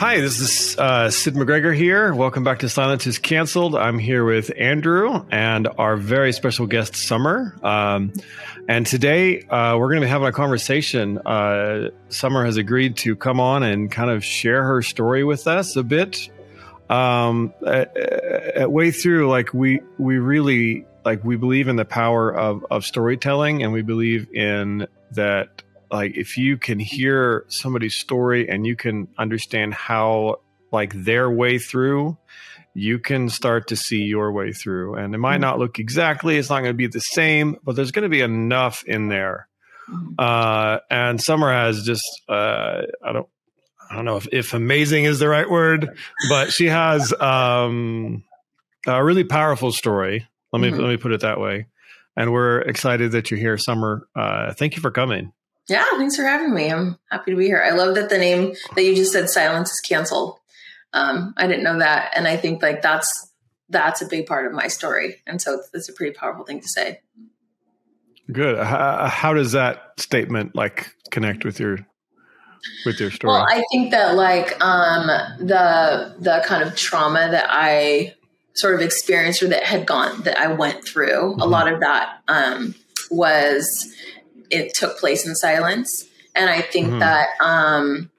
Hi, this is uh, Sid McGregor here. Welcome back to Silence is Cancelled. I'm here with Andrew and our very special guest, Summer. Um, and today uh, we're going to be having a conversation. Uh, Summer has agreed to come on and kind of share her story with us a bit. Um, at, at way through, like we we really like we believe in the power of of storytelling, and we believe in that like if you can hear somebody's story and you can understand how like their way through you can start to see your way through and it might mm-hmm. not look exactly it's not going to be the same but there's going to be enough in there mm-hmm. uh, and summer has just uh, i don't i don't know if, if amazing is the right word but she has um, a really powerful story let me mm-hmm. let me put it that way and we're excited that you're here summer uh, thank you for coming yeah, thanks for having me. I'm happy to be here. I love that the name that you just said, "Silence is canceled." Um, I didn't know that, and I think like that's that's a big part of my story, and so it's, it's a pretty powerful thing to say. Good. How, how, does that statement like connect with your with your story? Well, I think that like um, the the kind of trauma that I sort of experienced or that had gone that I went through, mm-hmm. a lot of that um, was it took place in silence. And I think mm-hmm. that, um,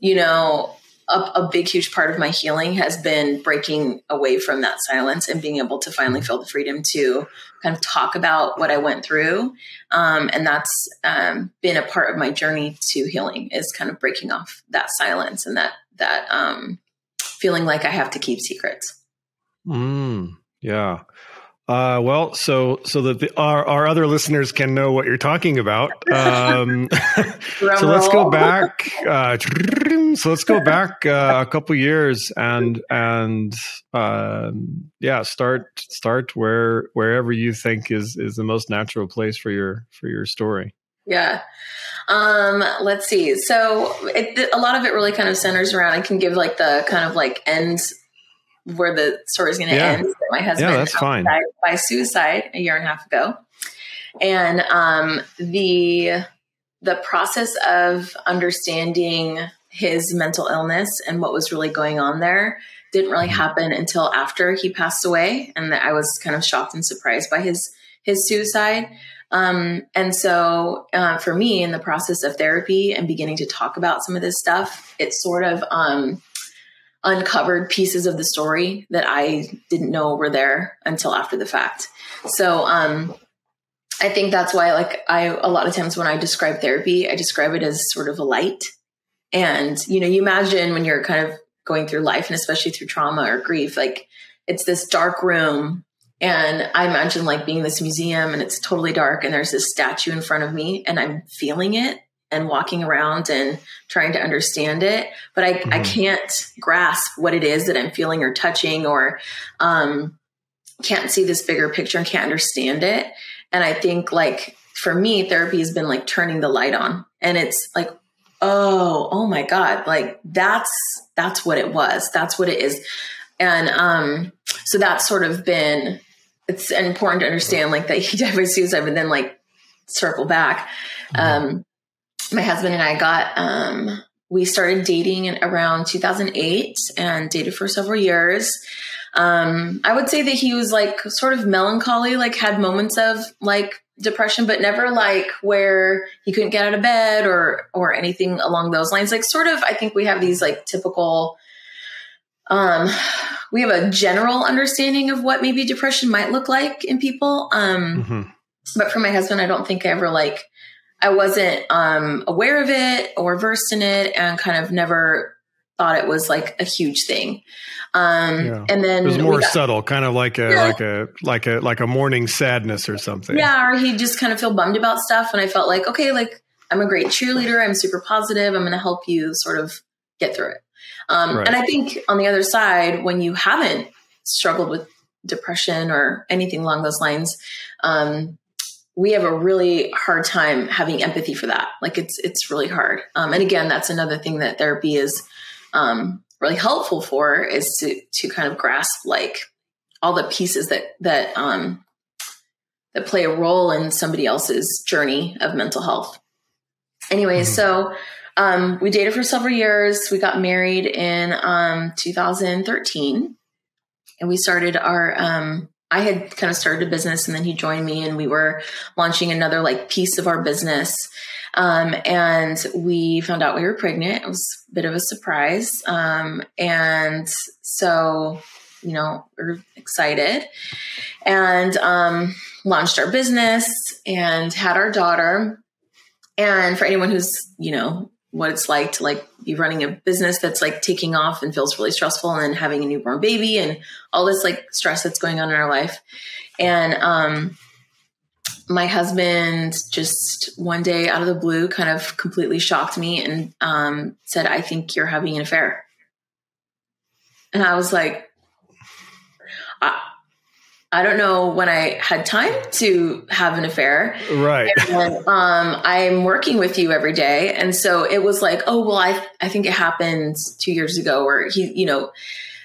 you know, a, a, big, huge part of my healing has been breaking away from that silence and being able to finally feel the freedom to kind of talk about what I went through. Um, and that's um, been a part of my journey to healing is kind of breaking off that silence and that, that um, feeling like I have to keep secrets. Mm, yeah. Uh, well, so so that the, our our other listeners can know what you're talking about. Um, so let's go back. Uh, so let's go back uh, a couple years and and um, yeah, start start where wherever you think is is the most natural place for your for your story. Yeah. Um, let's see. So it, a lot of it really kind of centers around. I can give like the kind of like ends where the story is going to yeah. end. My husband yeah, that's fine. died by suicide a year and a half ago, and um, the the process of understanding his mental illness and what was really going on there didn't really mm-hmm. happen until after he passed away, and I was kind of shocked and surprised by his his suicide. Um, and so, uh, for me, in the process of therapy and beginning to talk about some of this stuff, it sort of um, uncovered pieces of the story that I didn't know were there until after the fact. So, um, I think that's why, like, I, a lot of times when I describe therapy, I describe it as sort of a light. And, you know, you imagine when you're kind of going through life and especially through trauma or grief, like, it's this dark room. And I imagine like being this museum and it's totally dark and there's this statue in front of me and I'm feeling it and walking around and trying to understand it but i, mm-hmm. I can't grasp what it is that i'm feeling or touching or um, can't see this bigger picture and can't understand it. And i think like for me therapy has been like turning the light on. And it's like oh oh my god like that's that's what it was. That's what it is. And um so that's sort of been it's important to understand like that he died by suicide but then like circle back. Mm-hmm. um my husband and I got, um, we started dating in around 2008 and dated for several years. Um, I would say that he was like sort of melancholy, like had moments of like depression, but never like where he couldn't get out of bed or or anything along those lines. Like sort of, I think we have these like typical. Um, we have a general understanding of what maybe depression might look like in people. Um, mm-hmm. but for my husband, I don't think I ever like I wasn't um, aware of it or versed in it and kind of never thought it was like a huge thing. Um, yeah. and then it was more got, subtle, kind of like a, yeah. like a, like a, like a morning sadness or something. Yeah. Or he just kind of feel bummed about stuff. And I felt like, okay, like I'm a great cheerleader. I'm super positive. I'm going to help you sort of get through it. Um, right. And I think on the other side, when you haven't struggled with depression or anything along those lines, um, we have a really hard time having empathy for that. Like it's it's really hard. Um, and again, that's another thing that therapy is um, really helpful for is to to kind of grasp like all the pieces that that um, that play a role in somebody else's journey of mental health. Anyway, mm-hmm. so um, we dated for several years. We got married in um, 2013, and we started our. Um, I had kind of started a business, and then he joined me, and we were launching another like piece of our business. Um, and we found out we were pregnant. It was a bit of a surprise, um, and so you know we're excited, and um, launched our business and had our daughter. And for anyone who's you know what it's like to like be running a business that's like taking off and feels really stressful and then having a newborn baby and all this like stress that's going on in our life. And um my husband just one day out of the blue kind of completely shocked me and um said, I think you're having an affair. And I was like, I don't know when I had time to have an affair. Right. And, um, I'm working with you every day. And so it was like, oh, well, I, I think it happened two years ago or he, you know,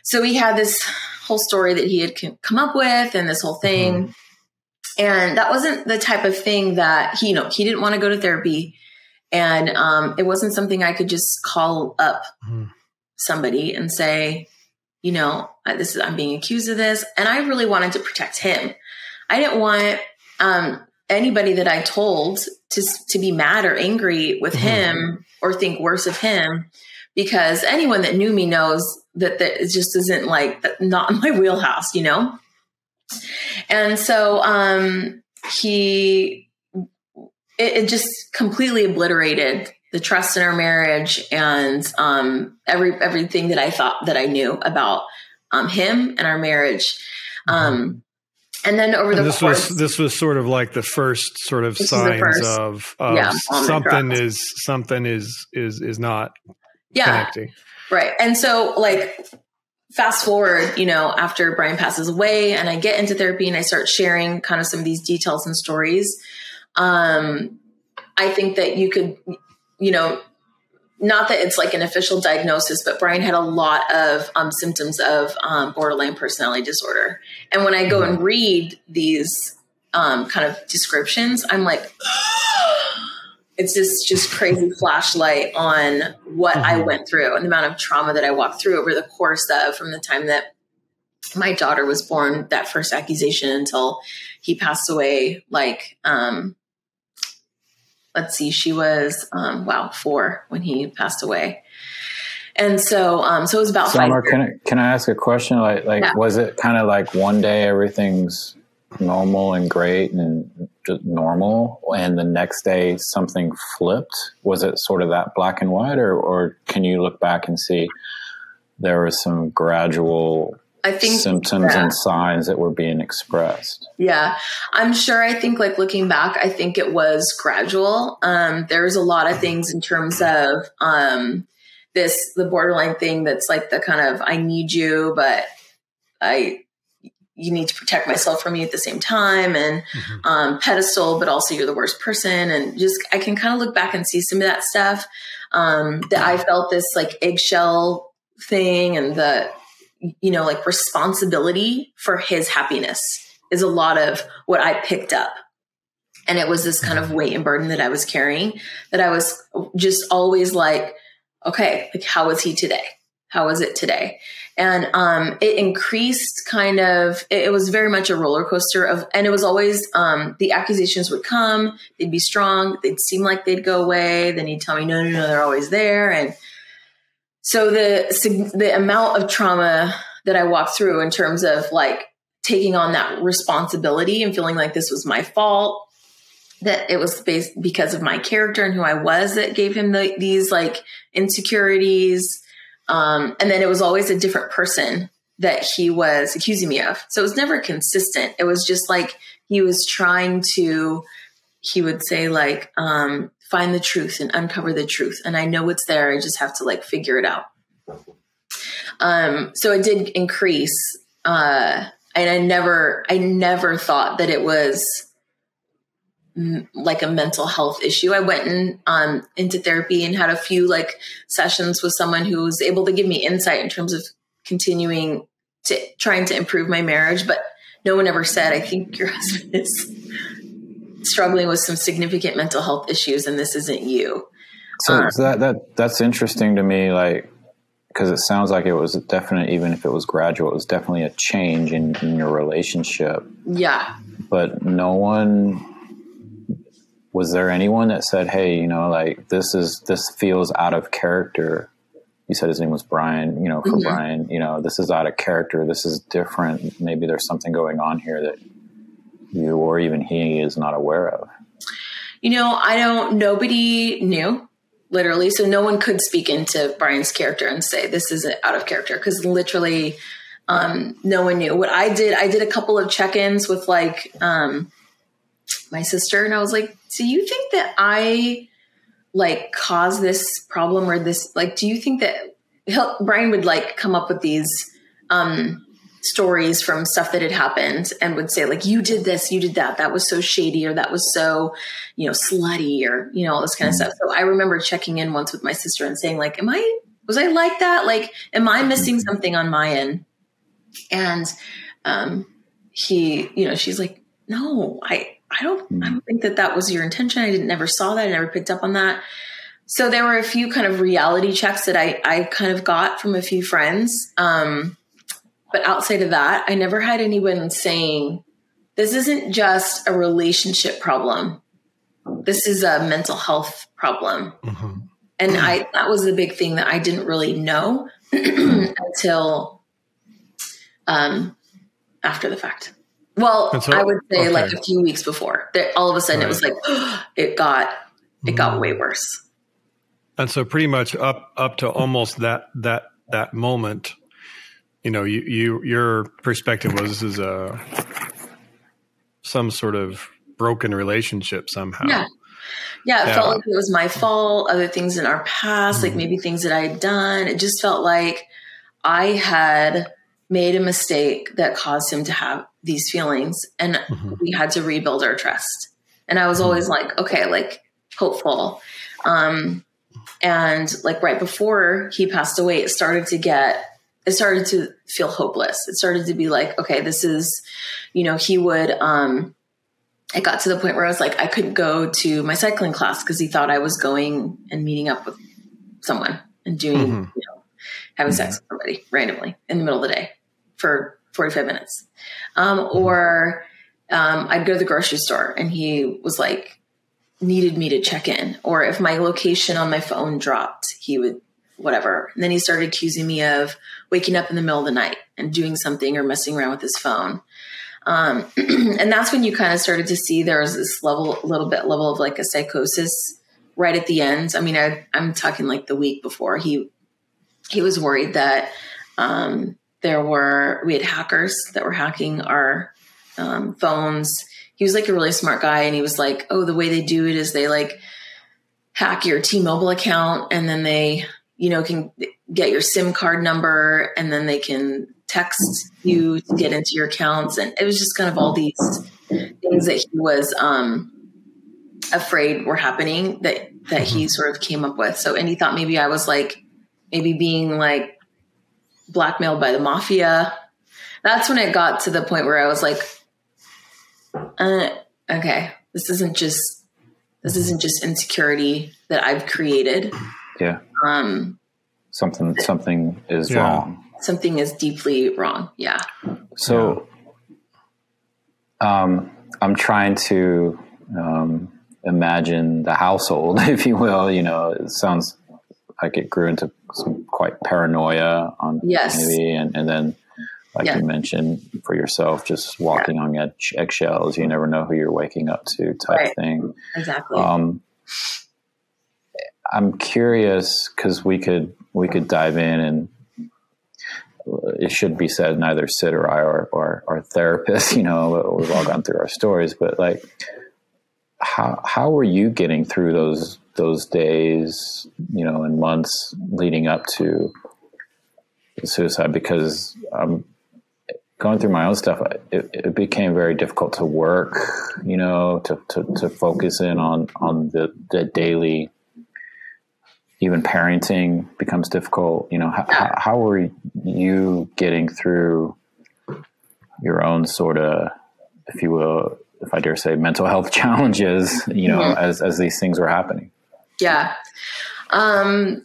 so he had this whole story that he had come up with and this whole thing. Mm-hmm. And that wasn't the type of thing that he, you know, he didn't want to go to therapy. And um, it wasn't something I could just call up mm-hmm. somebody and say, you know, this is, I'm being accused of this. And I really wanted to protect him. I didn't want, um, anybody that I told to, to be mad or angry with mm-hmm. him or think worse of him because anyone that knew me knows that, that it just isn't like not in my wheelhouse, you know? And so, um, he, it, it just completely obliterated the trust in our marriage and um, every everything that I thought that I knew about um, him and our marriage. Um, and then over and the this course, was this was sort of like the first sort of signs first, of, of yeah, something is something is is is not yeah connecting. right. And so like fast forward, you know, after Brian passes away, and I get into therapy and I start sharing kind of some of these details and stories. Um, I think that you could you know, not that it's like an official diagnosis, but Brian had a lot of um, symptoms of um, borderline personality disorder. And when I go and mm-hmm. read these um, kind of descriptions, I'm like, it's this just crazy flashlight on what mm-hmm. I went through and the amount of trauma that I walked through over the course of from the time that my daughter was born, that first accusation until he passed away, like um, let's see, she was um, wow four when he passed away, and so um, so it was about. Summer, can I can I ask a question? Like like yeah. was it kind of like one day everything's normal and great and just normal, and the next day something flipped? Was it sort of that black and white, or or can you look back and see there was some gradual I think symptoms yeah. and signs that were being expressed. Yeah, I'm sure. I think, like looking back, I think it was gradual. Um, there's a lot of things in terms of um, this the borderline thing that's like the kind of I need you, but I you need to protect myself from you at the same time, and mm-hmm. um, pedestal, but also you're the worst person, and just I can kind of look back and see some of that stuff um, that I felt this like eggshell thing and the you know, like responsibility for his happiness is a lot of what I picked up. And it was this kind of weight and burden that I was carrying that I was just always like, okay, like how is he today? How is it today? And um, it increased kind of, it, it, was very much a roller coaster of, and it was always, um, the accusations would come, they'd be strong, they'd seem like they'd go away. Then he'd tell me, no, no, no, they're always there. And so the the amount of trauma that I walked through in terms of like taking on that responsibility and feeling like this was my fault, that it was based because of my character and who I was that gave him the, these like insecurities. Um, and then it was always a different person that he was accusing me of. So it was never consistent. It was just like he was trying to, he would say like, um, find the truth and uncover the truth. And I know it's there. I just have to like figure it out. Um, so it did increase. Uh, and I never, I never thought that it was m- like a mental health issue. I went in, um, into therapy and had a few like sessions with someone who was able to give me insight in terms of continuing to trying to improve my marriage. But no one ever said, I think your husband is struggling with some significant mental health issues and this isn't you. So, um, so that that that's interesting to me, like because it sounds like it was definite, even if it was gradual, it was definitely a change in, in your relationship. Yeah. But no one was there anyone that said, "Hey, you know, like this is this feels out of character." You said his name was Brian. You know, for mm-hmm. Brian, you know, this is out of character. This is different. Maybe there's something going on here that you or even he is not aware of. You know, I don't. Nobody knew literally. So no one could speak into Brian's character and say this is out of character because literally um, no one knew. What I did, I did a couple of check-ins with like um, my sister, and I was like, "Do you think that I like caused this problem or this? Like, do you think that Brian would like come up with these?" Um, stories from stuff that had happened and would say like you did this you did that. That was so shady or that was so you know slutty or you know all this kind of mm-hmm. stuff. So i remember checking in once with my sister and saying like am i was i like that? Like am i missing mm-hmm. something on my end? And um he you know she's like no i i don't i mm-hmm. don't think that that was your intention. I didn't never saw that. I never picked up on that. So there were a few kind of reality checks that i i kind of got from a few friends. Um but outside of that, I never had anyone saying, this isn't just a relationship problem. This is a mental health problem. Mm-hmm. And I, that was the big thing that I didn't really know until um, after the fact. Well, so, I would say okay. like a few weeks before. That all of a sudden right. it was like it got it got mm. way worse. And so pretty much up up to almost that that that moment you know, you, you your perspective was this is a some sort of broken relationship somehow. Yeah. Yeah, it yeah. felt like it was my fault, other things in our past, mm-hmm. like maybe things that I had done. It just felt like I had made a mistake that caused him to have these feelings and mm-hmm. we had to rebuild our trust. And I was mm-hmm. always like, okay, like hopeful. Um, and like right before he passed away, it started to get it started to feel hopeless. It started to be like, okay, this is, you know, he would, um, it got to the point where I was like, I couldn't go to my cycling class because he thought I was going and meeting up with someone and doing, mm-hmm. you know, having sex with somebody randomly in the middle of the day for 45 minutes. Um, or um, I'd go to the grocery store and he was like, needed me to check in. Or if my location on my phone dropped, he would whatever. And then he started accusing me of waking up in the middle of the night and doing something or messing around with his phone. Um, and that's when you kind of started to see there was this level, a little bit level of like a psychosis right at the end. I mean, I, am talking like the week before he, he was worried that, um, there were, we had hackers that were hacking our, um, phones. He was like a really smart guy. And he was like, Oh, the way they do it is they like hack your T-Mobile account and then they you know, can get your SIM card number and then they can text you to get into your accounts. And it was just kind of all these things that he was um, afraid were happening that that he mm-hmm. sort of came up with. So, and he thought maybe I was like, maybe being like blackmailed by the mafia. That's when it got to the point where I was like, uh, okay, this isn't just this isn't just insecurity that I've created. Yeah. Um, something something is yeah. wrong. Something is deeply wrong. Yeah. So, um, I'm trying to um, imagine the household, if you will. You know, it sounds like it grew into some quite paranoia on yes. maybe, and, and then like you mentioned for yourself, just walking yeah. on edge, eggshells. You never know who you're waking up to, type right. thing. Exactly. Um, I'm curious because we could we could dive in and it should be said neither Sid or I are, are, are therapists, you know, but we've all gone through our stories, but like, how, how were you getting through those, those days, you know, and months leading up to suicide? Because I'm going through my own stuff, it, it became very difficult to work, you know, to, to, to focus in on, on the, the daily even parenting becomes difficult. You know, how, how are you getting through your own sort of, if you will, if I dare say, mental health challenges? You know, mm-hmm. as as these things were happening. Yeah. Um,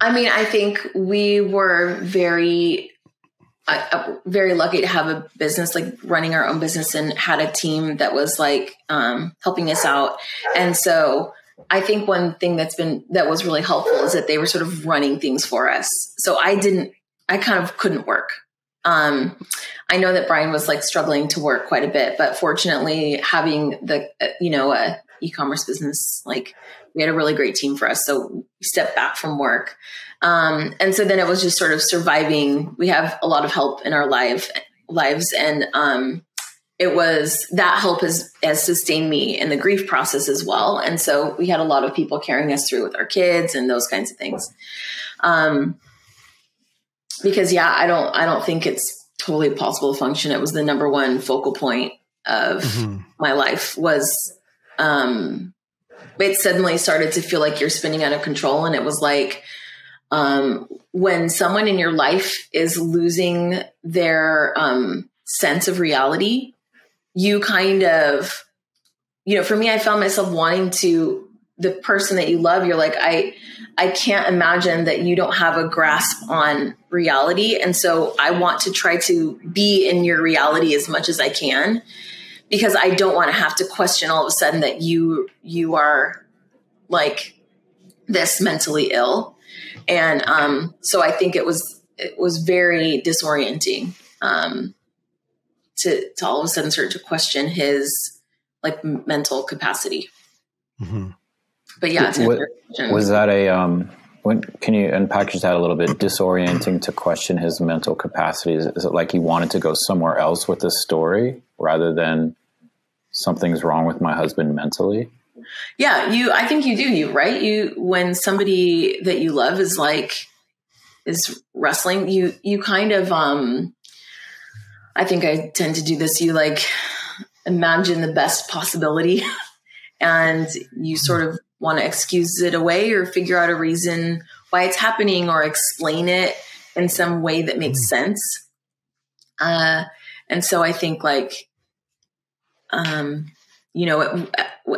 I mean, I think we were very, uh, very lucky to have a business like running our own business and had a team that was like um, helping us out. And so I think one thing that's been that was really helpful is that they were sort of running things for us. So I didn't, I kind of couldn't work. Um, I know that Brian was like struggling to work quite a bit, but fortunately, having the uh, you know a e-commerce business like we had a really great team for us. So we stepped back from work. Um, and so then it was just sort of surviving. We have a lot of help in our life lives. And, um, it was that help has, has sustained me in the grief process as well. And so we had a lot of people carrying us through with our kids and those kinds of things. Um, because yeah, I don't, I don't think it's totally possible to function. It was the number one focal point of mm-hmm. my life was, um, it suddenly started to feel like you're spinning out of control. And it was like, um, when someone in your life is losing their um, sense of reality, you kind of, you know, for me, I found myself wanting to the person that you love. You're like, I, I can't imagine that you don't have a grasp on reality, and so I want to try to be in your reality as much as I can because I don't want to have to question all of a sudden that you you are like this mentally ill. And um, so I think it was it was very disorienting um, to to all of a sudden start to question his like mental capacity. Mm-hmm. But yeah, what, was that a um, when, can you unpackage that a little bit? Disorienting to question his mental capacity. Is, is it like he wanted to go somewhere else with this story rather than something's wrong with my husband mentally? Yeah, you I think you do you, right? You when somebody that you love is like is wrestling, you you kind of um I think I tend to do this. You like imagine the best possibility and you sort of want to excuse it away or figure out a reason why it's happening or explain it in some way that makes mm-hmm. sense. Uh, and so I think like um, you know,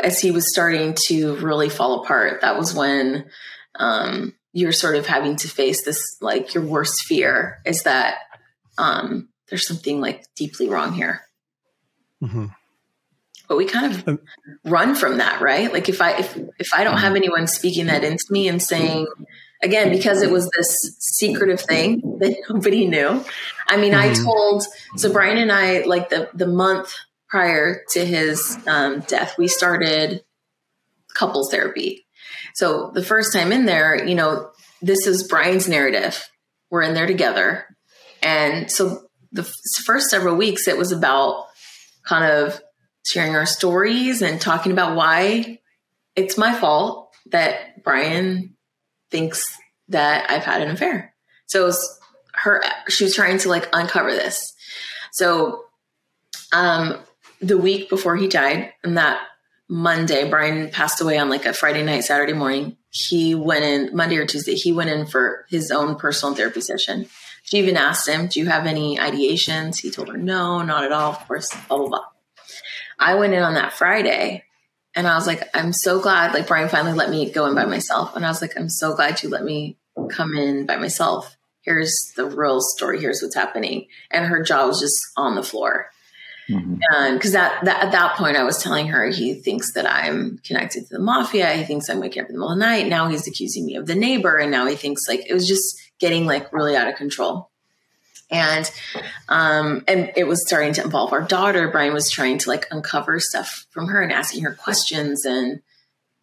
as he was starting to really fall apart, that was when um, you're sort of having to face this like your worst fear is that um, there's something like deeply wrong here. Mm-hmm. But we kind of um, run from that, right? Like if I if if I don't have mm-hmm. anyone speaking that into me and saying again because it was this secretive thing that nobody knew. I mean, mm-hmm. I told so Brian and I like the the month prior to his um, death, we started couples therapy. So the first time in there, you know, this is Brian's narrative. We're in there together. And so the first several weeks, it was about kind of sharing our stories and talking about why it's my fault that Brian thinks that I've had an affair. So it was her, she was trying to like uncover this. So, um, the week before he died, and that Monday, Brian passed away on like a Friday night, Saturday morning. He went in Monday or Tuesday. He went in for his own personal therapy session. She even asked him, "Do you have any ideations?" He told her, "No, not at all." Of course, blah blah blah. I went in on that Friday, and I was like, "I'm so glad." Like Brian finally let me go in by myself, and I was like, "I'm so glad you let me come in by myself." Here's the real story. Here's what's happening. And her jaw was just on the floor. Mm-hmm. And because that, that, at that point, I was telling her he thinks that I'm connected to the mafia. He thinks I'm waking up in the middle of the night. Now he's accusing me of the neighbor, and now he thinks like it was just getting like really out of control. And um, and it was starting to involve our daughter. Brian was trying to like uncover stuff from her and asking her questions, and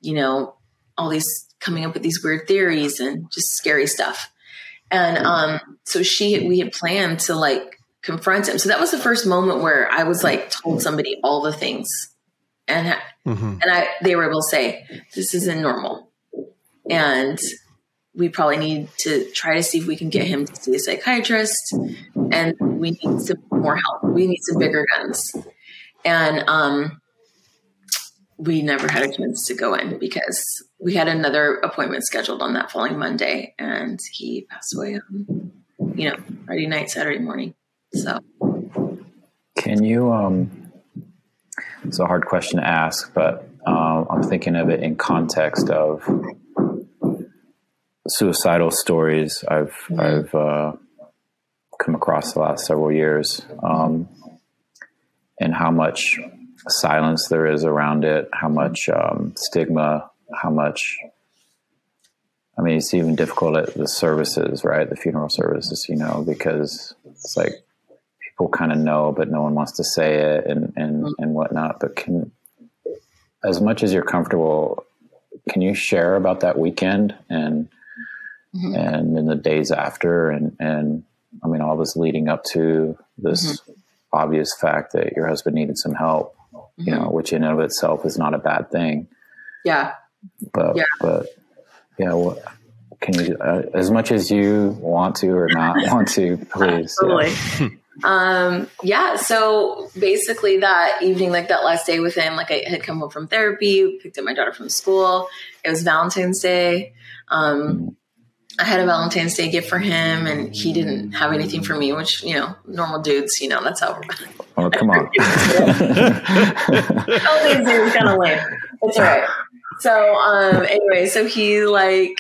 you know all these coming up with these weird theories and just scary stuff. And um, so she, we had planned to like confront him. So that was the first moment where I was like told somebody all the things, and mm-hmm. and I they were able to say this isn't normal, and we probably need to try to see if we can get him to see a psychiatrist, and we need some more help. We need some bigger guns, and um, we never had a chance to go in because we had another appointment scheduled on that following Monday, and he passed away on you know Friday night, Saturday morning. So, can you? Um, it's a hard question to ask, but um, I'm thinking of it in context of suicidal stories I've Mhm. I've uh, come across the last several years, um, and how much silence there is around it, how much um, stigma, how much. I mean, it's even difficult at the services, right? The funeral services, you know, because it's like people kind of know, but no one wants to say it and and and whatnot. But can, as much as you're comfortable, can you share about that weekend and Mhm. and in the days after and and I mean all this leading up to this obvious fact that your husband needed some help, you know, which in and of itself is not a bad thing, Yeah. but Yeah. but yeah, what can you uh, as much as you want to or not want to, please. yeah. Totally. um, yeah. So basically, that evening, like that last day with him, like I had come home from therapy, picked up my daughter from school. It was Valentine's Day. Um, I had a Valentine's Day gift for him, and he didn't have anything for me, which you know, normal dudes, you know, that's how. Oh, come on. Valentine's Day was kind of lame. It's all right. So, um, anyway, so he like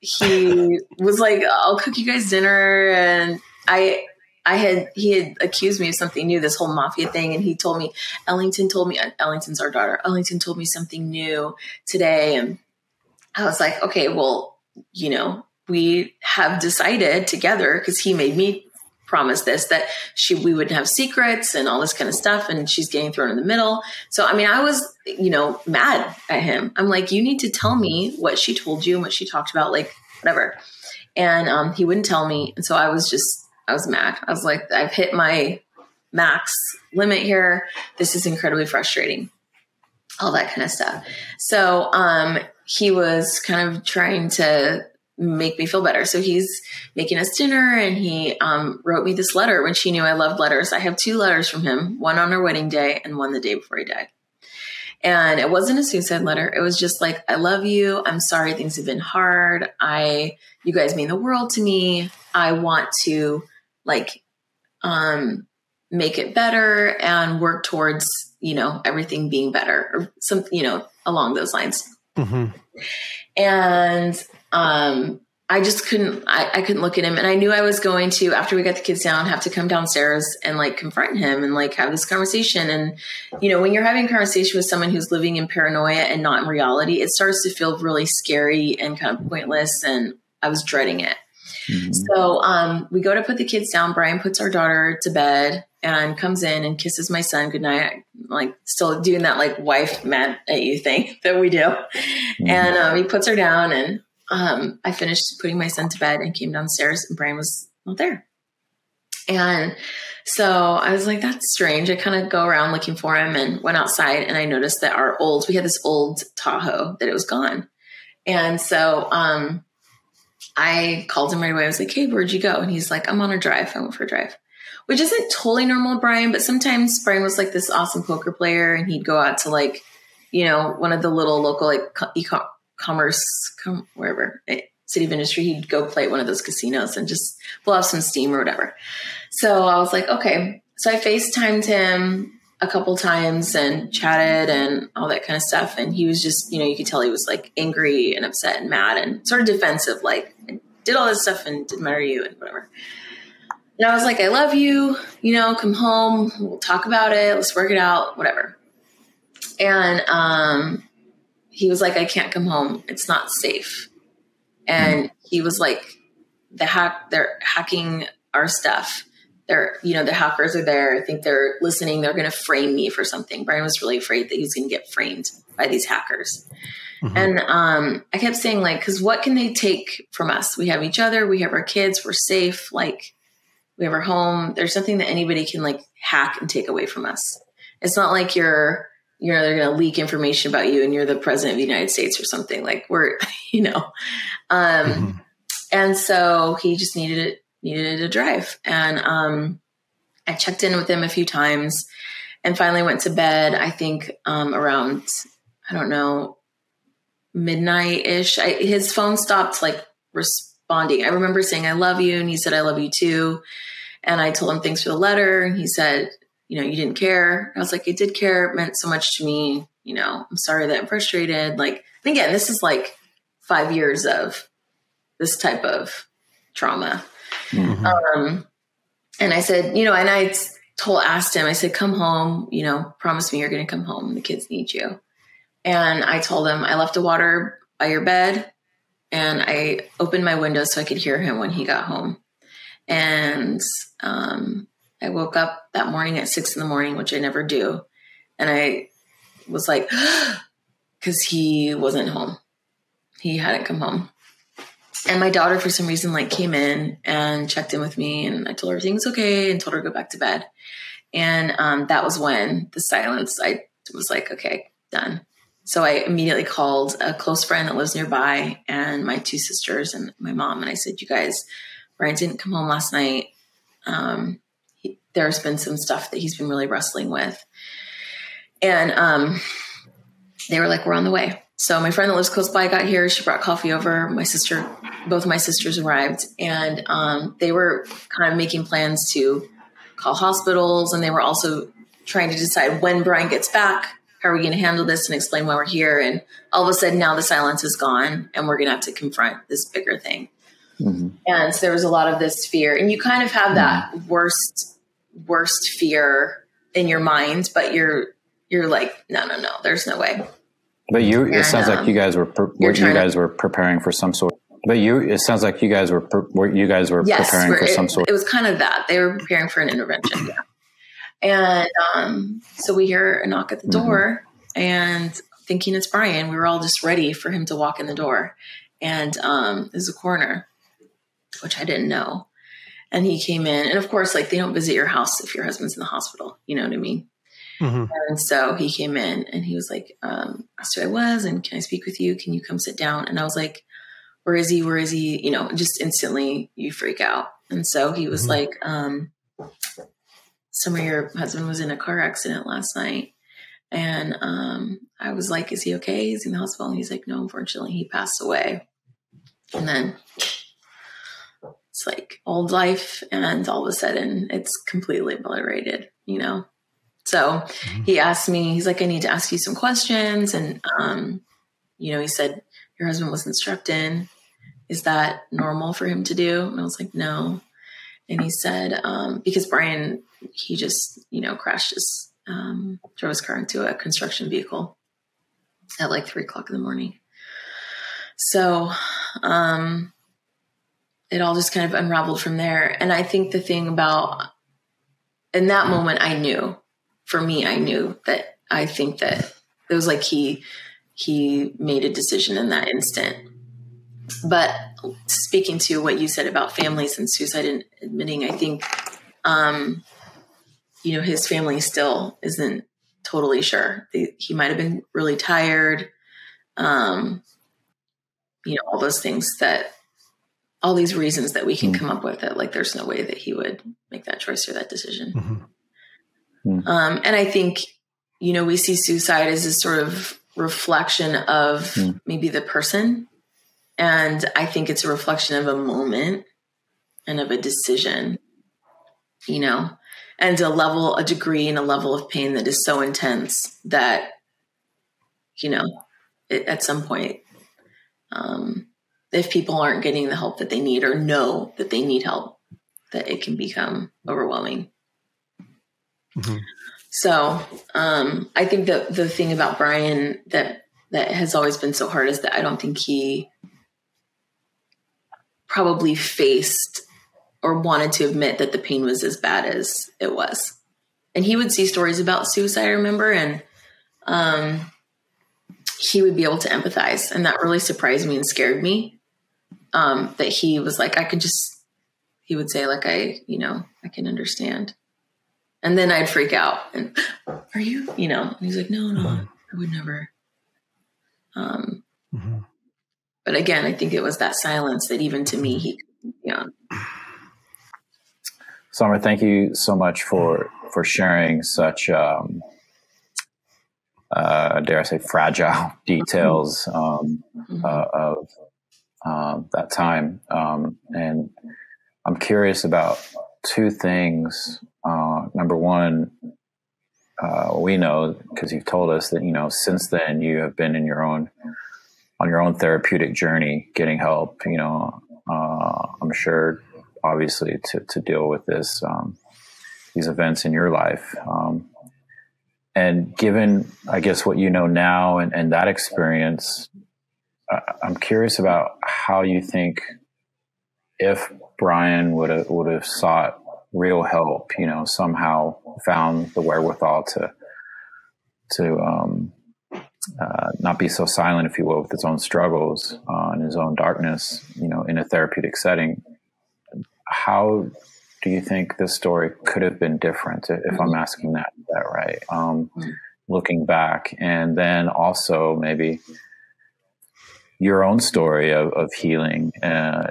he was like, "I'll cook you guys dinner," and I, I had he had accused me of something new, this whole mafia thing, and he told me Ellington told me Ellington's our daughter. Ellington told me something new today, and I was like, okay, well, you know, we have decided together because he made me promise this that she we wouldn't have secrets and all this kind of stuff and she's getting thrown in the middle. So i mean i was you know mad at him. I'm like you need to tell me what she told you and what she talked about like whatever. And um, he wouldn't tell me. And so i was just i was mad. I was like i've hit my max limit here. This is incredibly frustrating. All that kind of stuff. So um, he was kind of trying to make me feel better. So he's making us dinner and he um, wrote me this letter when she knew I loved letters. I have two letters from him, one on our wedding day and one the day before he died. And it wasn't a suicide letter. It was just like, I love you. I'm sorry things have been hard. I, you guys mean the world to me. I want to like, um, make it better and work towards, you know, everything being better or some, you know, along those lines Mhm. and um I just couldn't I, I couldn't look at him and I knew I was going to after we got the kids down have to come downstairs and like confront him and like have this conversation and you know when you're having a conversation with someone who's living in paranoia and not in reality it starts to feel really scary and kind of pointless and I was dreading it Mhm. so um, we go to put the kids down. Brian puts our daughter to bed and comes in and kisses my son goodnight. Like still doing that like wife mad at you thing that we do. Mhm. And um, he puts her down and um, I finished putting my son to bed and came downstairs and Brian was not there. And so I was like, that's strange. I kind of go around looking for him and went outside and I noticed that our old, we had this old Tahoe that it was gone. And so um, I called him right away. I was like, hey, where'd you go? And he's like, I'm on a drive. I went for a drive, which isn't totally normal Brian, but sometimes Brian was like this awesome poker player and he'd go out to like, you know, one of the little local like e-commerce, com- wherever, eh, city of industry, he'd go play at one of those casinos and just blow off some steam or whatever. So I was like, okay. So I FaceTimed him a couple times and chatted and all that kind of stuff. And he was just, you know, you could tell he was like angry and upset and mad and sort of defensive, like, did all this stuff and didn't matter you and whatever. And I was like, I love you, you know, come home, we'll talk about it, let's work it out, whatever. And um, he was like, I can't come home, it's not safe. And he was like, the hack, they're hacking our stuff. They're you know the hackers are there. I think they're listening. They're going to frame me for something. Brian was really afraid that he was going to get framed by these hackers. Mhm. and um, i kept saying like because what can they take from us? We have each other. We have our kids. We're safe. Like we have our home. There's nothing that anybody can like hack and take away from us. It's not like you're you know they're going to leak information about you and you're the president of the united states or something like we're you know. Um Mhm. and so he just needed it needed a drive. And um i checked in with him a few times and finally went to bed i think um around i don't know midnight ish his phone stopped like responding. I remember saying i love you and he said i love you too. And i told him thanks for the letter. And he said you know you didn't care i was like it did care it meant so much to me you know i'm sorry that i'm frustrated like and again this is like five years of this type of trauma. Mm-hmm. Um, and I said, you know, and I told, asked him, I said, come home, you know, promise me you're going to come home. The kids need you. And I told him, I left the water by your bed and I opened my window so I could hear him when he got home. And um, I woke up that morning at six in the morning, which I never do. And I was like, because he wasn't home. He hadn't come home. And my daughter, for some reason, like came in and checked in with me, and I told her everything's okay, and told her to go back to bed. And um, that was when the silence. I was like, okay, done. So I immediately called a close friend that lives nearby, and my two sisters and my mom, and I said, "You guys, Brian didn't come home last night. Um, there's been some stuff that he's been really wrestling with." And um, they were like, "We're on the way." So my friend that lives close by got here. She brought coffee over. My sister, both of my sisters arrived, and um, they were kind of making plans to call hospitals, and they were also trying to decide when Brian gets back. How are we going to handle this and explain why we're here? And all of a sudden, now the silence is gone, and we're going to have to confront this bigger thing. Mm-hmm. And so there was a lot of this fear, and you kind of have that mm-hmm. worst, worst fear in your mind, but you're you're like, no, no, no, there's no way. But you, it sounds like you guys were, pre- you guys to, were preparing for some sort. But you, it sounds like you guys were, pre- you guys were yes, preparing for it, some sort. It was kind of that they were preparing for an intervention. yeah. And um, so we hear a knock at the mm-hmm. door, mm-hmm. and thinking it's Brian, we were all just ready for him to walk in the door. And um, there's a coroner, which I didn't know. And he came in, and of course, like they don't visit your house if your husband's in the hospital. You know what I mean? Mm-hmm. And so he came in and he was like, um, asked who I was and can I speak with you? Can you come sit down? And I was like, where is he? Where is he? You know, just instantly you freak out. And so he was mm-hmm. like, um, Summer, your husband was in a car accident last night. And um, I was like, is he okay? He's in the hospital. And he's like, no, unfortunately, he passed away. And then it's like old life. And all of a sudden, it's completely obliterated, you know? So mm-hmm. he asked me, he's like, I need to ask you some questions. And, um, you know, he said, Your husband was instructed. Is that normal for him to do? And I was like, No. And he said, um, Because Brian, he just, you know, crashed his, um, drove his car into a construction vehicle at like three o'clock in the morning. So, um, it all just kind of unraveled from there. And I think the thing about, in that moment, I knew for me, I knew that I think that it was like he he made a decision in that instant. But speaking to what you said about families and suicide and admitting, I think um, you know his family still isn't totally sure. He might have been really tired. Um, you know, all those things that all these reasons that we can mm-hmm. come up with that like there's no way that he would make that choice or that decision. Mm-hmm. Mm. Um, and I think, you know, we see suicide as a sort of reflection of mm. maybe the person. And I think it's a reflection of a moment and of a decision, you know, and a level, a degree and a level of pain that is so intense that, you know, it, at some point, um, if people aren't getting the help that they need or know that they need help, that it can become overwhelming. Mm-hmm. So um, I think that the thing about Brian that that has always been so hard is that I don't think he probably faced or wanted to admit that the pain was as bad as it was. And he would see stories about suicide, I remember, and um, he would be able to empathize. And that really surprised me and scared me. Um, that he was like, I could just, he would say, like, I, you know, I can understand. And then I'd freak out and are you, you know, and he's like, no, no. I would never. Um, mm-hmm. but again, I think it was that silence that even to me, he, yeah. Summer, thank you so much for, for sharing such, um, uh, dare I say, fragile details um, mm-hmm. uh, of uh, that time. Um, and I'm curious about two things uh, number one, uh, we know because you've told us that you know since then you have been in your own on your own therapeutic journey, getting help. You know, uh, I'm sure, obviously, to, to deal with this um, these events in your life. Um, and given, I guess, what you know now and, and that experience, I'm curious about how you think if Brian would have would have sought real help, you know, somehow found the wherewithal to to um, uh, not be so silent, if you will, with his own struggles uh, and his own darkness, you know, in a therapeutic setting. How do you think this story could have been different? If mm-hmm. I'm asking that that right, um, mm-hmm. looking back, and then also maybe your own story of, of healing. Uh,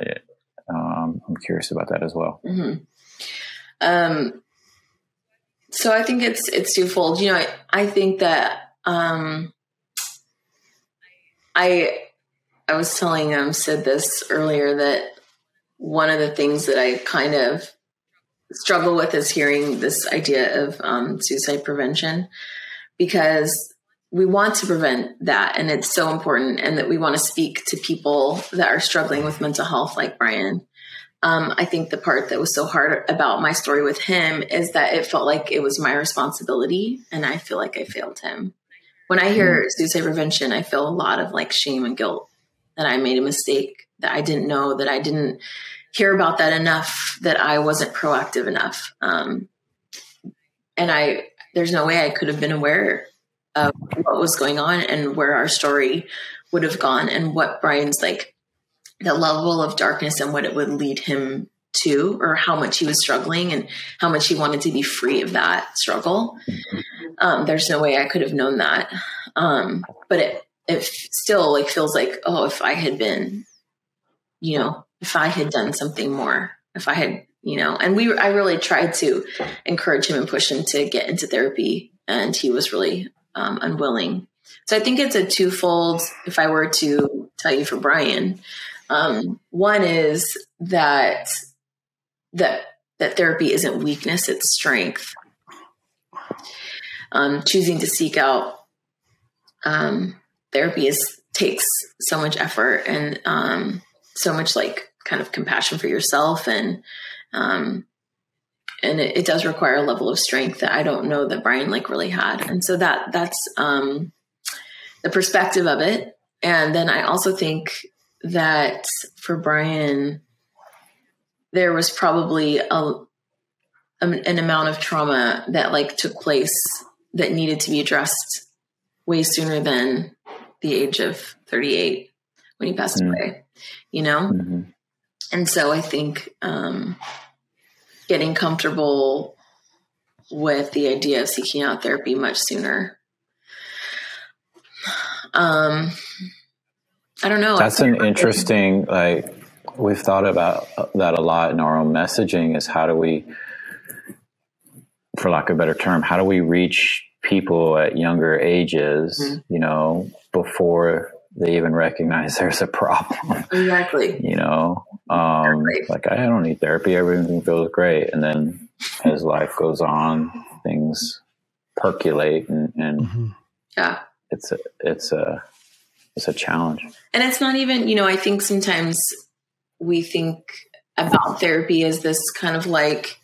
um, I'm curious about that as well. Mm-hmm. Um, so I think it's it's twofold. You know, I, I think that um, I I was telling um, Sid this earlier that one of the things that I kind of struggle with is hearing this idea of um, suicide prevention because we want to prevent that and it's so important and that we want to speak to people that are struggling with mental health like brian. Um, i think the part that was so hard about my story with him is that it felt like it was my responsibility and i feel like i failed him. When i hear mm. suicide prevention i feel a lot of like shame and guilt that i made a mistake that i didn't know that i didn't hear about that enough that i wasn't proactive enough. Um, and i there's no way i could have been aware of what was going on and where our story would have gone and what Brian's like the level of darkness and what it would lead him to or how much he was struggling and how much he wanted to be free of that struggle. Um, there's no way I could have known that. Um, but it, it still like feels like, oh, if I had been, you know, if I had done something more, if I had, you know, and we, I really tried to encourage him and push him to get into therapy and he was really um, unwilling. So I think it's a twofold. If I were to tell you for Brian, um, one is that that that therapy isn't weakness; it's strength. Um, choosing to seek out um, therapy is takes so much effort and um, so much like kind of compassion for yourself and um, and it, it, does require a level of strength that I don't know that Brian like really had. And so that that's um, the perspective of it. And then I also think that for Brian, there was probably a an amount of trauma that like took place that needed to be addressed way sooner than the age of 38 when he passed mm-hmm. away, you know? Mm-hmm. And so I think um, getting comfortable with the idea of seeking out therapy much sooner. Um, I don't know. That's an interesting, like, we've thought about that a lot in our own messaging is how do we, for lack of a better term, how do we reach people at younger ages, mm-hmm. you know, before they even recognize there's a problem. Exactly. you know, um, exactly. like I don't need therapy. Everything feels great. And then as life goes on, things percolate and, and mm-hmm. yeah, it's a, it's a, it's a challenge. And it's not even, you know, I think sometimes we think about therapy as this kind of like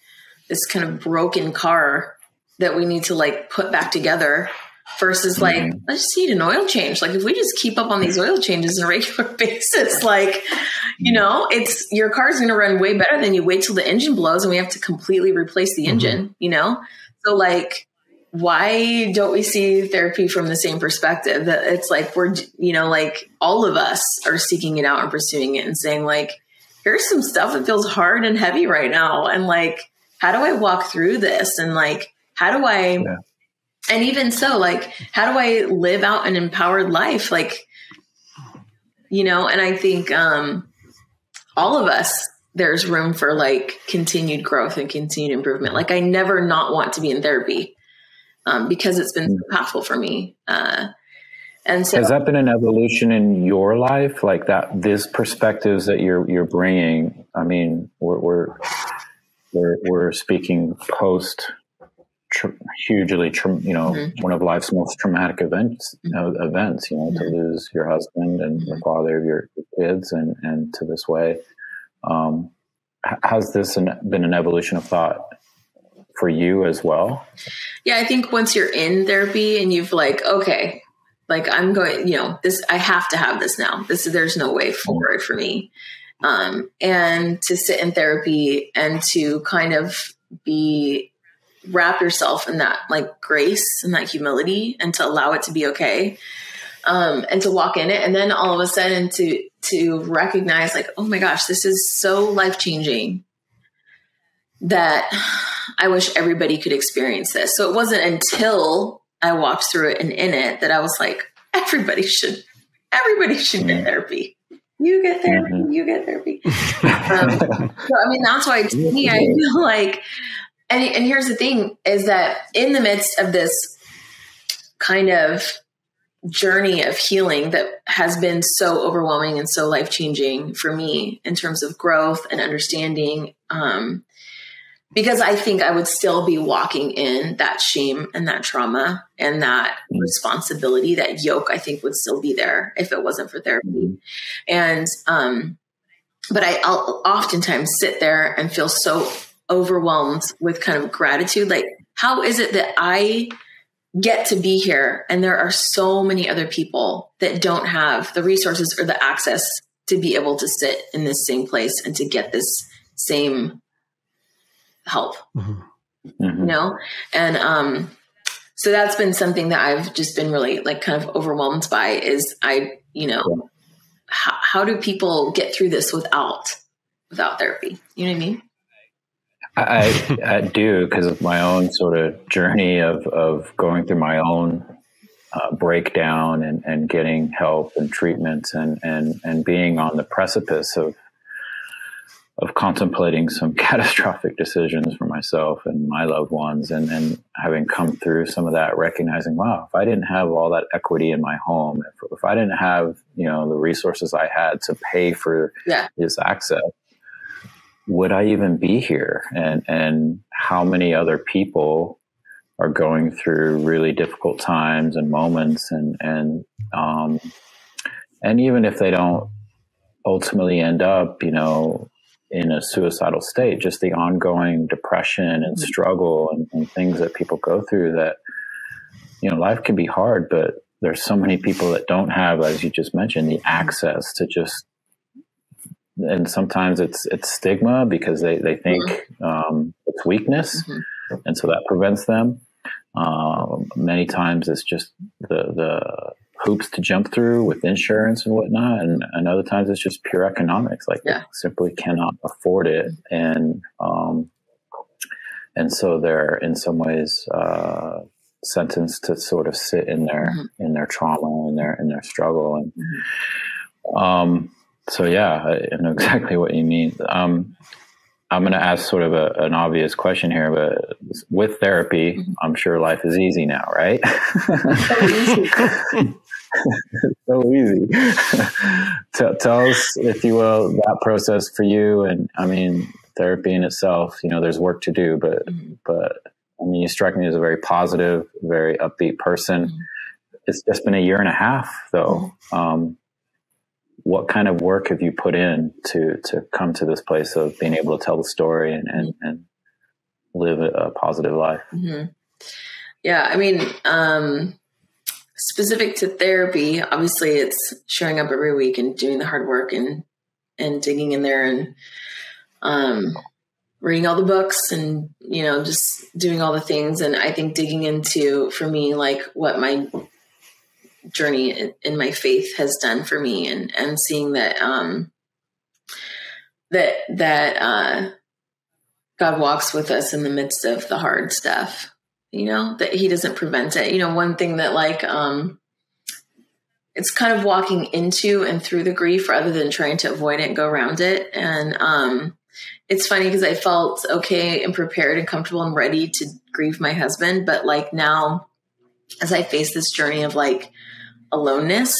this kind of broken car that we need to like put back together versus like mm-hmm. let's just need an oil change like if we just keep up on these oil changes on a regular basis like you mm-hmm. know it's your car's going to run way better than you wait till the engine blows and we have to completely replace the engine mm-hmm. you know so like why don't we see therapy from the same perspective that it's like we're you know like all of us are seeking it out and pursuing it and saying like here's some stuff that feels hard and heavy right now and like how do i walk through this and like how do i yeah and even so like how do i live out an empowered life? Like you know and i think um all of us there's room for like continued growth and continued improvement. Like i never not want to be in therapy um, because it's been so impactful for me uh, and so has that been an evolution in your life? Like that this perspectives that you're you're bringing i mean we're we're we're, we're speaking post tra- hugely, tra- you know, mm-hmm. one of life's most traumatic events. Mm-hmm. Uh, events, you know, mm-hmm. to lose your husband and the mm-hmm. father of your kids, and and to this way. Um, has this an, been an evolution of thought for you as well? Yeah, I think once you're in therapy and you've like, okay, like I'm going, you know, this I have to have this now. This there's no way forward for me. Um, and to sit in therapy and to kind of be wrap yourself in that like grace and that humility and to allow it to be okay um, and to walk in it. And then all of a sudden to to recognize like oh my gosh this is so life changing that i wish everybody could experience this. So it wasn't until i walked through it and in it that i was like everybody should everybody should get therapy. You get therapy mm-hmm. you get therapy. Um, so i mean that's why to me i feel like and, and here's the thing is that in the midst of this kind of journey of healing that has been so overwhelming and so life changing for me in terms of growth and understanding. Um, because I think I would still be walking in that shame and that trauma and that mm-hmm. responsibility, that yoke, I think would still be there if it wasn't for therapy. Mm-hmm. And, um, but I, I'll oftentimes sit there and feel so overwhelmed with kind of gratitude. Like, how is it that I get to be here and there are so many other people that don't have the resources or the access to be able to sit in this same place and to get this same help mm-hmm. Mm-hmm. you know and um so that's been something that i've just been really like kind of overwhelmed by is i you know how, how do people get through this without without therapy you know what i mean I, I do because of my own sort of journey of, of going through my own uh, breakdown and, and getting help and treatment and, and, and being on the precipice of of contemplating some catastrophic decisions for myself and my loved ones and, and having come through some of that recognizing wow if i didn't have all that equity in my home if, if i didn't have you know the resources i had to pay for yeah. this access would I even be here? And and how many other people are going through really difficult times and moments and and um, and even if they don't ultimately end up, you know, in a suicidal state, just the ongoing depression and mm-hmm. struggle and, and things that people go through that, you know, life can be hard, but there's so many people that don't have, as you just mentioned, the access to just and sometimes it's it's stigma because they they think mm-hmm. um, it's weakness, mm-hmm. and so that prevents them. Uh, many times it's just the the hoops to jump through with insurance and whatnot, and, and other times it's just pure economics. Like yeah. they simply cannot afford it, and um, and so they're in some ways uh, sentenced to sort of sit in their mm-hmm. in their trauma and their in their struggle and. Mm-hmm. Um, so yeah, I know exactly what you mean. Um, I'm going to ask sort of a, an obvious question here, but with therapy, mm-hmm. I'm sure life is easy now, right? so easy. so easy. tell, tell us, if you will, that process for you. And I mean, therapy in itself, you know, there's work to do, but, mm-hmm. but I mean, you strike me as a very positive, very upbeat person. Mm-hmm. It's just been a year and a half though. Mm-hmm. Um, what kind of work have you put in to to come to this place of being able to tell the story and and, and live a, a, positive life mm-hmm. yeah i mean um, specific to therapy obviously it's showing up every week and doing the hard work and and digging in there and um, reading all the books and you know just doing all the things and i think digging into for me like what my journey in, in, my faith has done for me and and seeing that um that that uh God walks with us in the midst of the hard stuff you know that he doesn't prevent it. You know one thing that like um it's kind of walking into and through the grief rather than trying to avoid it and go around it. And um it's funny because I felt okay and prepared and comfortable and ready to grieve my husband but like now as I face this journey of like aloneness,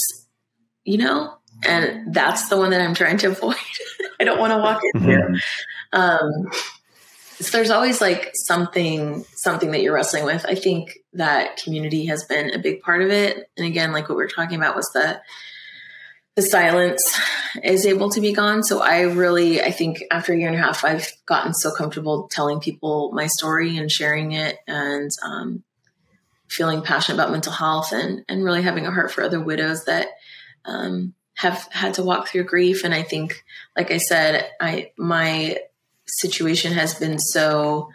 you know, and that's the one that I'm trying to avoid. I don't want to walk into. Mm-hmm. Um, so there's always like something, something that you're wrestling with. I think that community has been a big part of it. And again, like what we are talking about was the, the silence is able to be gone. So I really, I think after a year and a half, I've gotten so comfortable telling people my story and sharing it and um, feeling passionate about mental health and, and really having a heart for other widows that um, have had to walk through grief. And I think, like I said, I, my situation has been so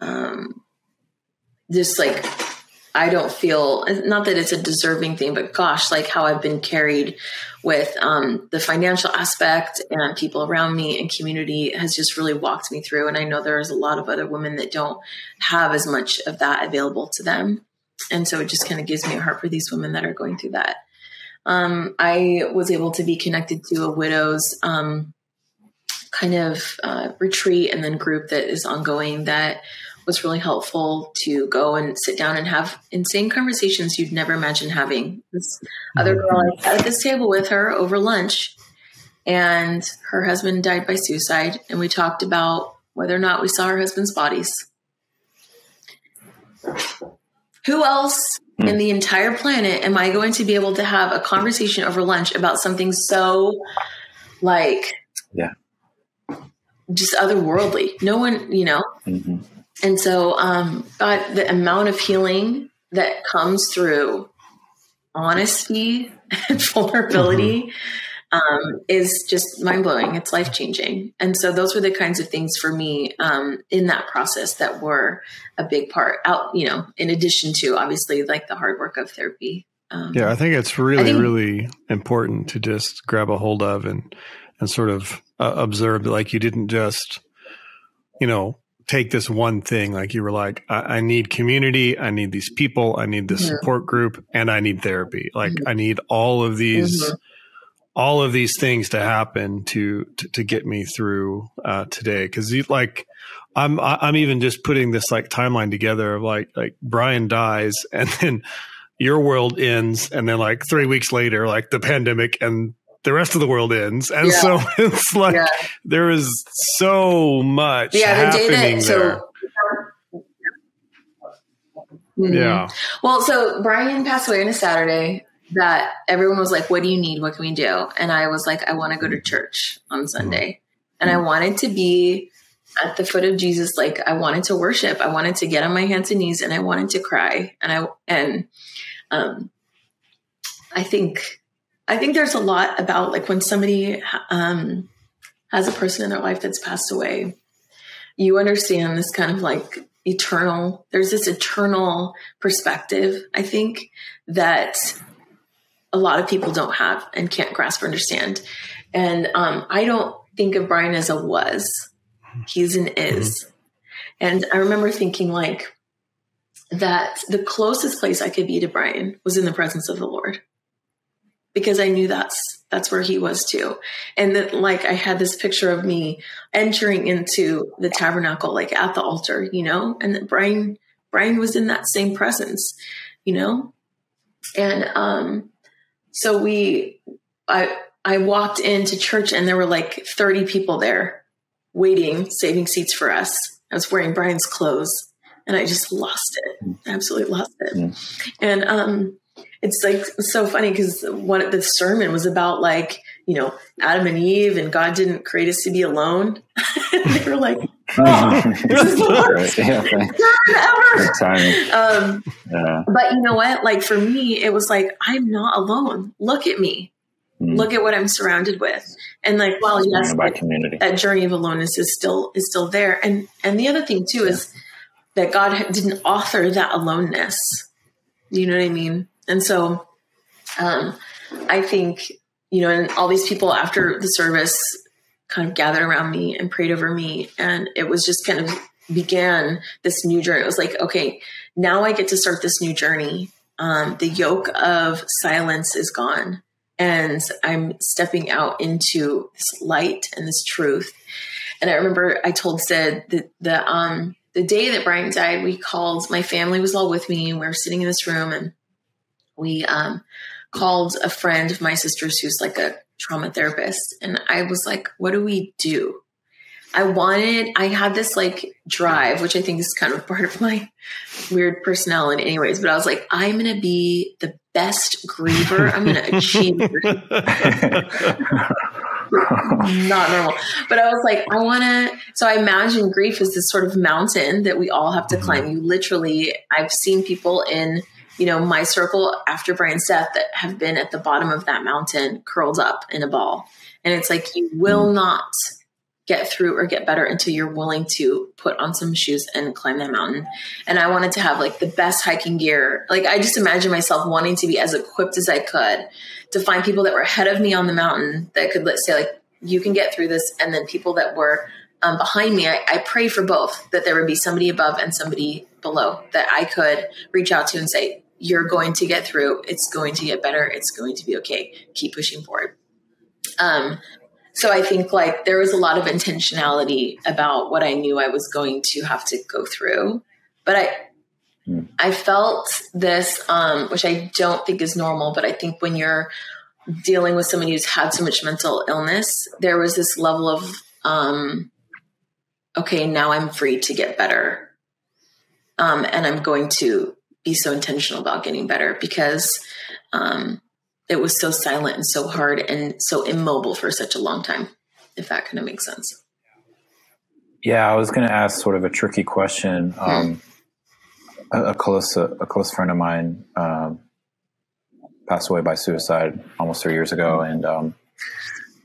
um, just like I don't feel not that it's a deserving thing, but gosh, like how I've been carried with um, the financial aspect and people around me and community has just really walked me through. And I know there's a lot of other women that don't have as much of that available to them. And so it just kind of gives me a heart for these women that are going through that. Um, I was able to be connected to a widow's um, kind of uh, retreat and then group that is ongoing that was really helpful to go and sit down and have insane conversations you'd never imagine having. This other girl I sat at this table with her over lunch, and her husband died by suicide, and we talked about whether or not we saw her husband's bodies. Who else mm. in the entire planet am I going to be able to have a conversation over lunch about something so like yeah just otherworldly no one you know mm-hmm. And so, um, God, the amount of healing that comes through honesty and vulnerability mm-hmm. Um, is just mind blowing. It's life changing. And so, those were the kinds of things for me um, in that process that were a big part. Out, you know, in addition to obviously like the hard work of therapy. Um, yeah, I think it's really, think, really important to just grab a hold of and and sort of uh, observe that, like you didn't just, you know, take this one thing like you were like I, I, need community i need these people i need this mm-hmm. support group and i need therapy like mm-hmm. i need all of these mm-hmm. All of these things to happen to to, to get me through uh, today because like i'm i'm even just putting this like timeline together of like like brian dies and then your world ends and then like three weeks later like the pandemic and the rest of the world ends. And yeah. so it's like yeah. there is so much yeah, happening the there. So, mm-hmm. Yeah. Well, so Brian passed away on a Saturday that everyone was like, What do you need? What can we do? And I was like, I want to go to church on Sunday. Mm-hmm. And I wanted to be at the foot of Jesus. Like I wanted to worship. I wanted to get on my hands and knees and I wanted to cry. And I, and, um, I think I think there's a lot about like when somebody um, has a person in their life that's passed away, you understand this kind of like eternal, there's this eternal perspective, I think, that a lot of people don't have and can't grasp or understand. And um, I don't think of Brian as a was, he's an is. And I remember thinking like that the closest place I could be to Brian was in the presence of the Lord because I knew that's that's where he was too. And that like I had this picture of me entering into the tabernacle like at the altar, you know, and that Brian Brian was in that same presence, you know? And um so we I I walked into church and there were like 30 people there waiting, saving seats for us. I was wearing Brian's clothes and I just lost it. Absolutely lost it. Mm. And um it's like so funny because what the sermon was about like you know adam and eve and god didn't create us to be alone. They were like oh, this is the worst ever. Um, yeah. but you know what? Like for me it was like i'm not alone. Look at me. Mm. look at what i'm surrounded with. And like well yes like, that journey of aloneness is still is still there. And and the other thing too yeah. is that god didn't author that aloneness. You know what i mean? And so um, I think, you know, and all these people after the service kind of gathered around me and prayed over me. And it was just kind of began this new journey. It was like, okay, now I get to start this new journey. Um, the yoke of silence is gone. And I'm stepping out into this light and this truth. And I remember I told Sid that the um, the day that Brian died, we called my family was all with me and we were sitting in this room and we um, called a friend of my sister's who's like a trauma therapist. And I was like, what do we do? I wanted, I had this like drive, which I think is kind of part of my weird personality, anyways. But I was like, I'm going to be the best griever. I'm going to achieve. not normal. But I was like, I want to. So I imagine grief is this sort of mountain that we all have to mm-hmm. climb. You literally, I've seen people in, you know, my circle after Brian's death that have been at the bottom of that mountain, curled up in a ball. And it's like, you will mm-hmm. not get through or get better until you're willing to put on some shoes and climb that mountain. And I wanted to have like the best hiking gear. Like I just imagine myself wanting to be as equipped as I could to find people that were ahead of me on the mountain that could let's say like you can get through this and then people that were um, behind me I, I pray for both that there would be somebody above and somebody below that i could reach out to and say you're going to get through it's going to get better it's going to be okay keep pushing forward um, so I think like there was a lot of intentionality about what I knew I was going to have to go through. But I mm. I felt this, um, which I don't think is normal, but I think when you're dealing with somebody who's had so much mental illness, there was this level of um, okay, now I'm free to get better. Um, and I'm going to be so intentional about getting better because um, it was so silent and so hard and so immobile for such a long time, if that kind of makes sense. Yeah, I was going to ask sort of a tricky question. Hmm. Um, a, a, close a, a, close friend of mine um, passed away by suicide almost three years ago, and um,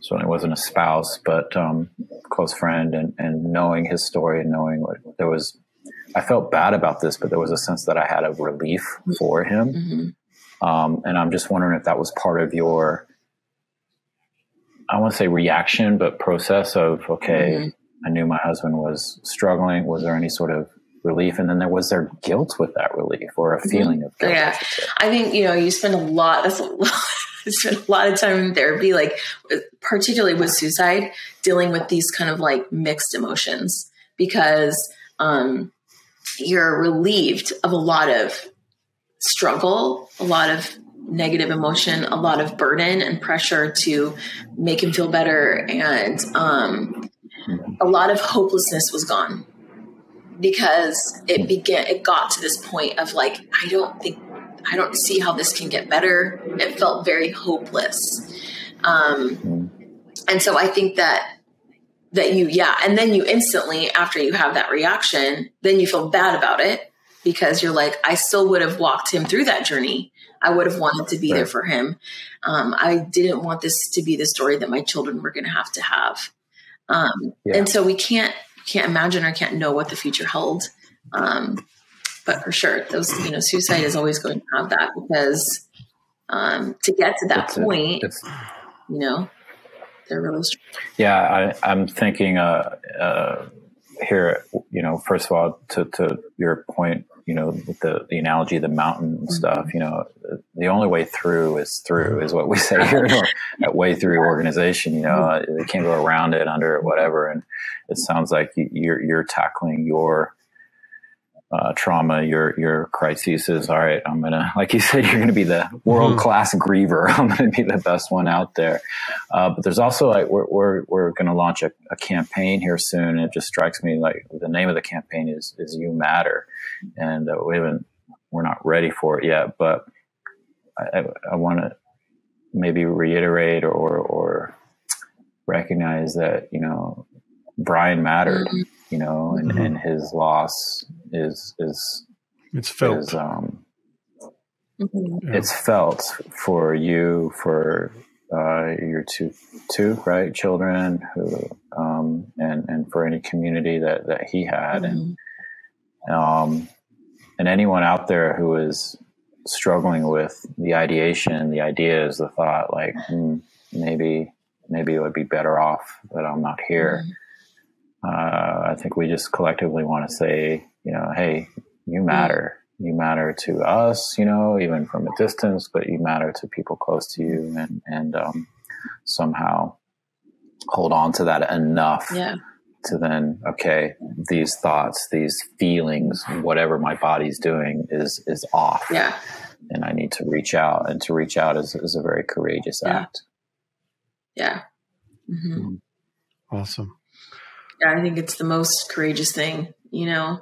certainly wasn't a spouse, but um, close friend. And, and knowing his story and knowing what there was, I felt bad about this, but there was a sense that I had a relief for him. Mm-hmm um, and I'm just wondering if that was part of your, I want to say reaction, but process of, okay, mm-hmm. I knew my husband was struggling. Was there any sort of relief? And then there was there guilt with that relief or a mm-hmm. feeling of guilt? Yeah. I, I, think, you know, you spend a lot, that's a lot. spend a lot of time in therapy, like particularly with suicide, dealing with these kind of like mixed emotions because um, you're relieved of a lot of struggle, a lot of negative emotion, a lot of burden and pressure to make him feel better. And um, a lot of hopelessness was gone because it began, it got to this point of like, I don't think, I don't see how this can get better. It felt very hopeless. Um, and so I think that that you yeah and then you instantly after you have that reaction then you feel bad about it because you're like, I still would have walked him through that journey. I would have wanted to be right. there for him. Um, I didn't want this to be the story that my children were going to have to have. Um, yeah. And so we can't can't imagine or can't know what the future held. Um, but for sure, those you know, suicide is always going to have that because um, to get to that it's point, a, you know, they're really. Strong. Yeah, I, am thinking. Uh, uh, here, you know, first of all, to, to your point, you know, with the, the analogy of the mountain and stuff, mm-hmm. you know, the only way through is through is what we say here at way through organization, you know, mm-hmm. they can't go around it, under it, whatever. And it sounds like you're, you're tackling your, uh, trauma, your your crises is all right. I'm gonna, like you said, you're gonna be the world class mm-hmm. griever. I'm gonna be the best one out there. Uh, but there's also like we're we're, we're gonna launch a, a, campaign here soon. And it just strikes me like the name of the campaign is is You Matter, and uh, we haven't we're not ready for it yet. But I, I, I want to maybe reiterate or or recognize that you know Brian mattered. Mm-hmm you know, and, mm-hmm. and his loss is is it's felt. Is, um, mm-hmm. It's felt for you, for uh, your two two right children who um, and and for any community that that he had, mm-hmm. and um, and anyone out there who is struggling with the ideation, the ideas, the thought, like hmm, maybe maybe it would be better off that I'm not here. Mm-hmm uh, I think we just collectively want to say, you know, hey, you matter. You matter to us, you know, even from a distance, but you matter to people close to you, and and um, somehow hold on to that enough yeah. to then, okay, these thoughts, these feelings, whatever my body's doing is is off. Yeah. And I need to reach out, and to reach out is, is a very courageous yeah. act. Yeah. Mm-hmm. Awesome. Yeah, I think it's the most courageous thing, you know,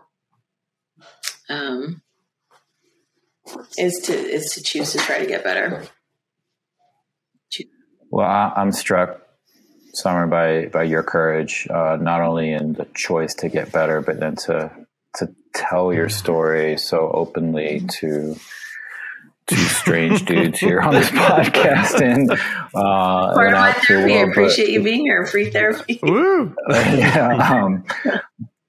um, is to is to choose to try to get better. Well, I, am struck Summer, by by your courage, uh, not only in the choice to get better, but then to to tell your story so openly to two strange dudes here on this podcast and uh, part of my therapy. I appreciate you being here. Free therapy. Woo! yeah, um,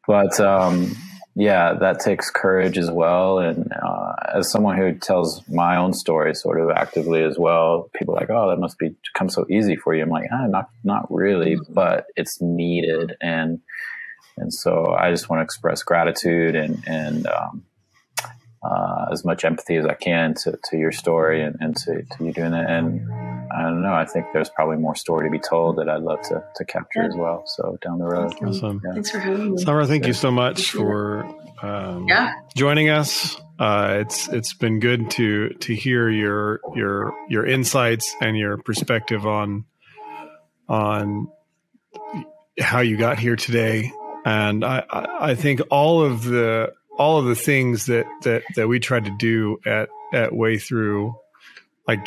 but um, yeah, that takes courage as well. And uh, as someone who tells my own story sort of actively as well, people are like, "Oh, that must be come so easy for you." I'm like, ah, not not really, mm-hmm. but it's needed, and and so I just want to express gratitude and and um, uh, as much empathy as I can to, to your story and, and to, to you doing that. And I don't know, I think there's probably more story to be told that I'd love to, to capture yeah. as well. So down the road. Awesome. Yeah. Thanks for having me. Summer, thank yeah. you so much for um, yeah. joining us. Uh, it's it's been good to to hear your your your insights and your perspective on on how you got here today. And I, I think all of the all of the things that that that we tried to do at at way through like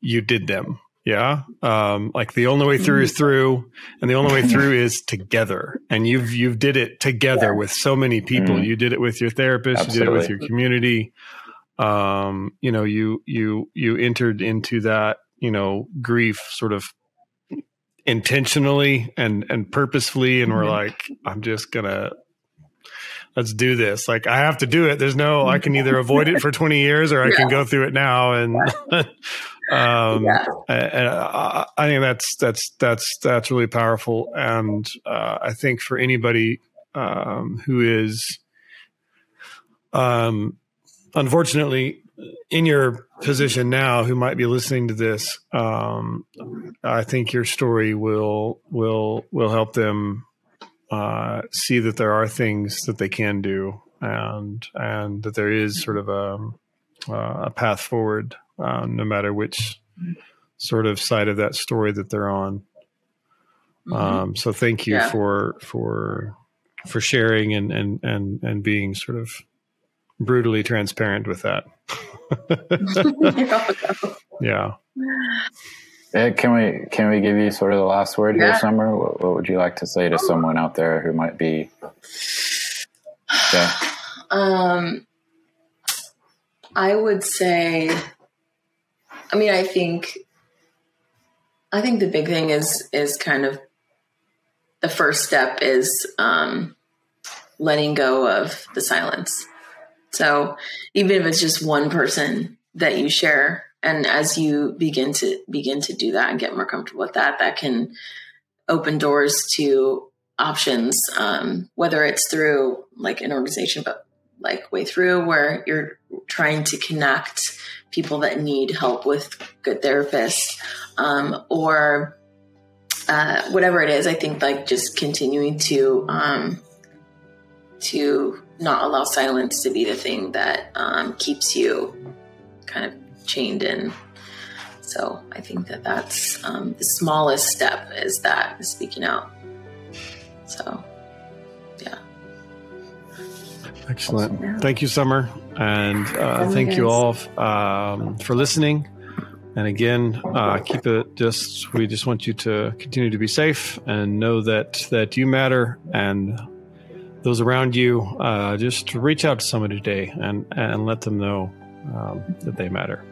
you did them yeah um like the only way through is through and the only way through is together and you've you've did it together yeah. with so many people mm-hmm. you did it with your therapist Absolutely. you did it with your community um you know you you you entered into that you know grief sort of intentionally and and purposefully and mm-hmm. we're like i'm just gonna let's do this. Like I have to do it. There's no, I can either avoid it for 20 years or I yeah. can go through it now. And, um, yeah. and I, I, think that's, that's, that's, that's really powerful. And, uh, I think for anybody, um, who is, um, unfortunately in your position now who might be listening to this, um, I think your story will, will, will help them uh, see that there are things that they can do and and that there is sort of a, uh, a path forward uh, no matter which sort of side of that story that they're on mm-hmm. um, so thank you yeah. for for for sharing and and and and being sort of brutally transparent with that yeah uh, can we can we give you sort of the last word yeah. here, Summer? What, what, would you like to say to someone out there who might be? Yeah. Um, I would say. I mean, I think. I think the big thing is is kind of the first step is um, letting go of the silence. So even if it's just one person that you share and as you begin to begin to do that and get more comfortable with that that can open doors to options um, whether it's through like an organization but like way through where you're trying to connect people that need help with good therapists um, or uh, whatever it is i think like just continuing to um, to not allow silence to be the thing that um, keeps you kind of chained in. So I think that that's um, the smallest step is that is speaking out. So. Excellent. Yeah. Thank you, Summer. And uh, thank you all um, for listening. And again, uh, keep it just, we just want you to continue to be safe and know that, that you matter and those around you, uh, just reach out to someone today and, and let them know um, that they matter.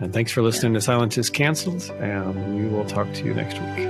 And thanks for listening to Silence is Cancelled, and we will talk to you next week.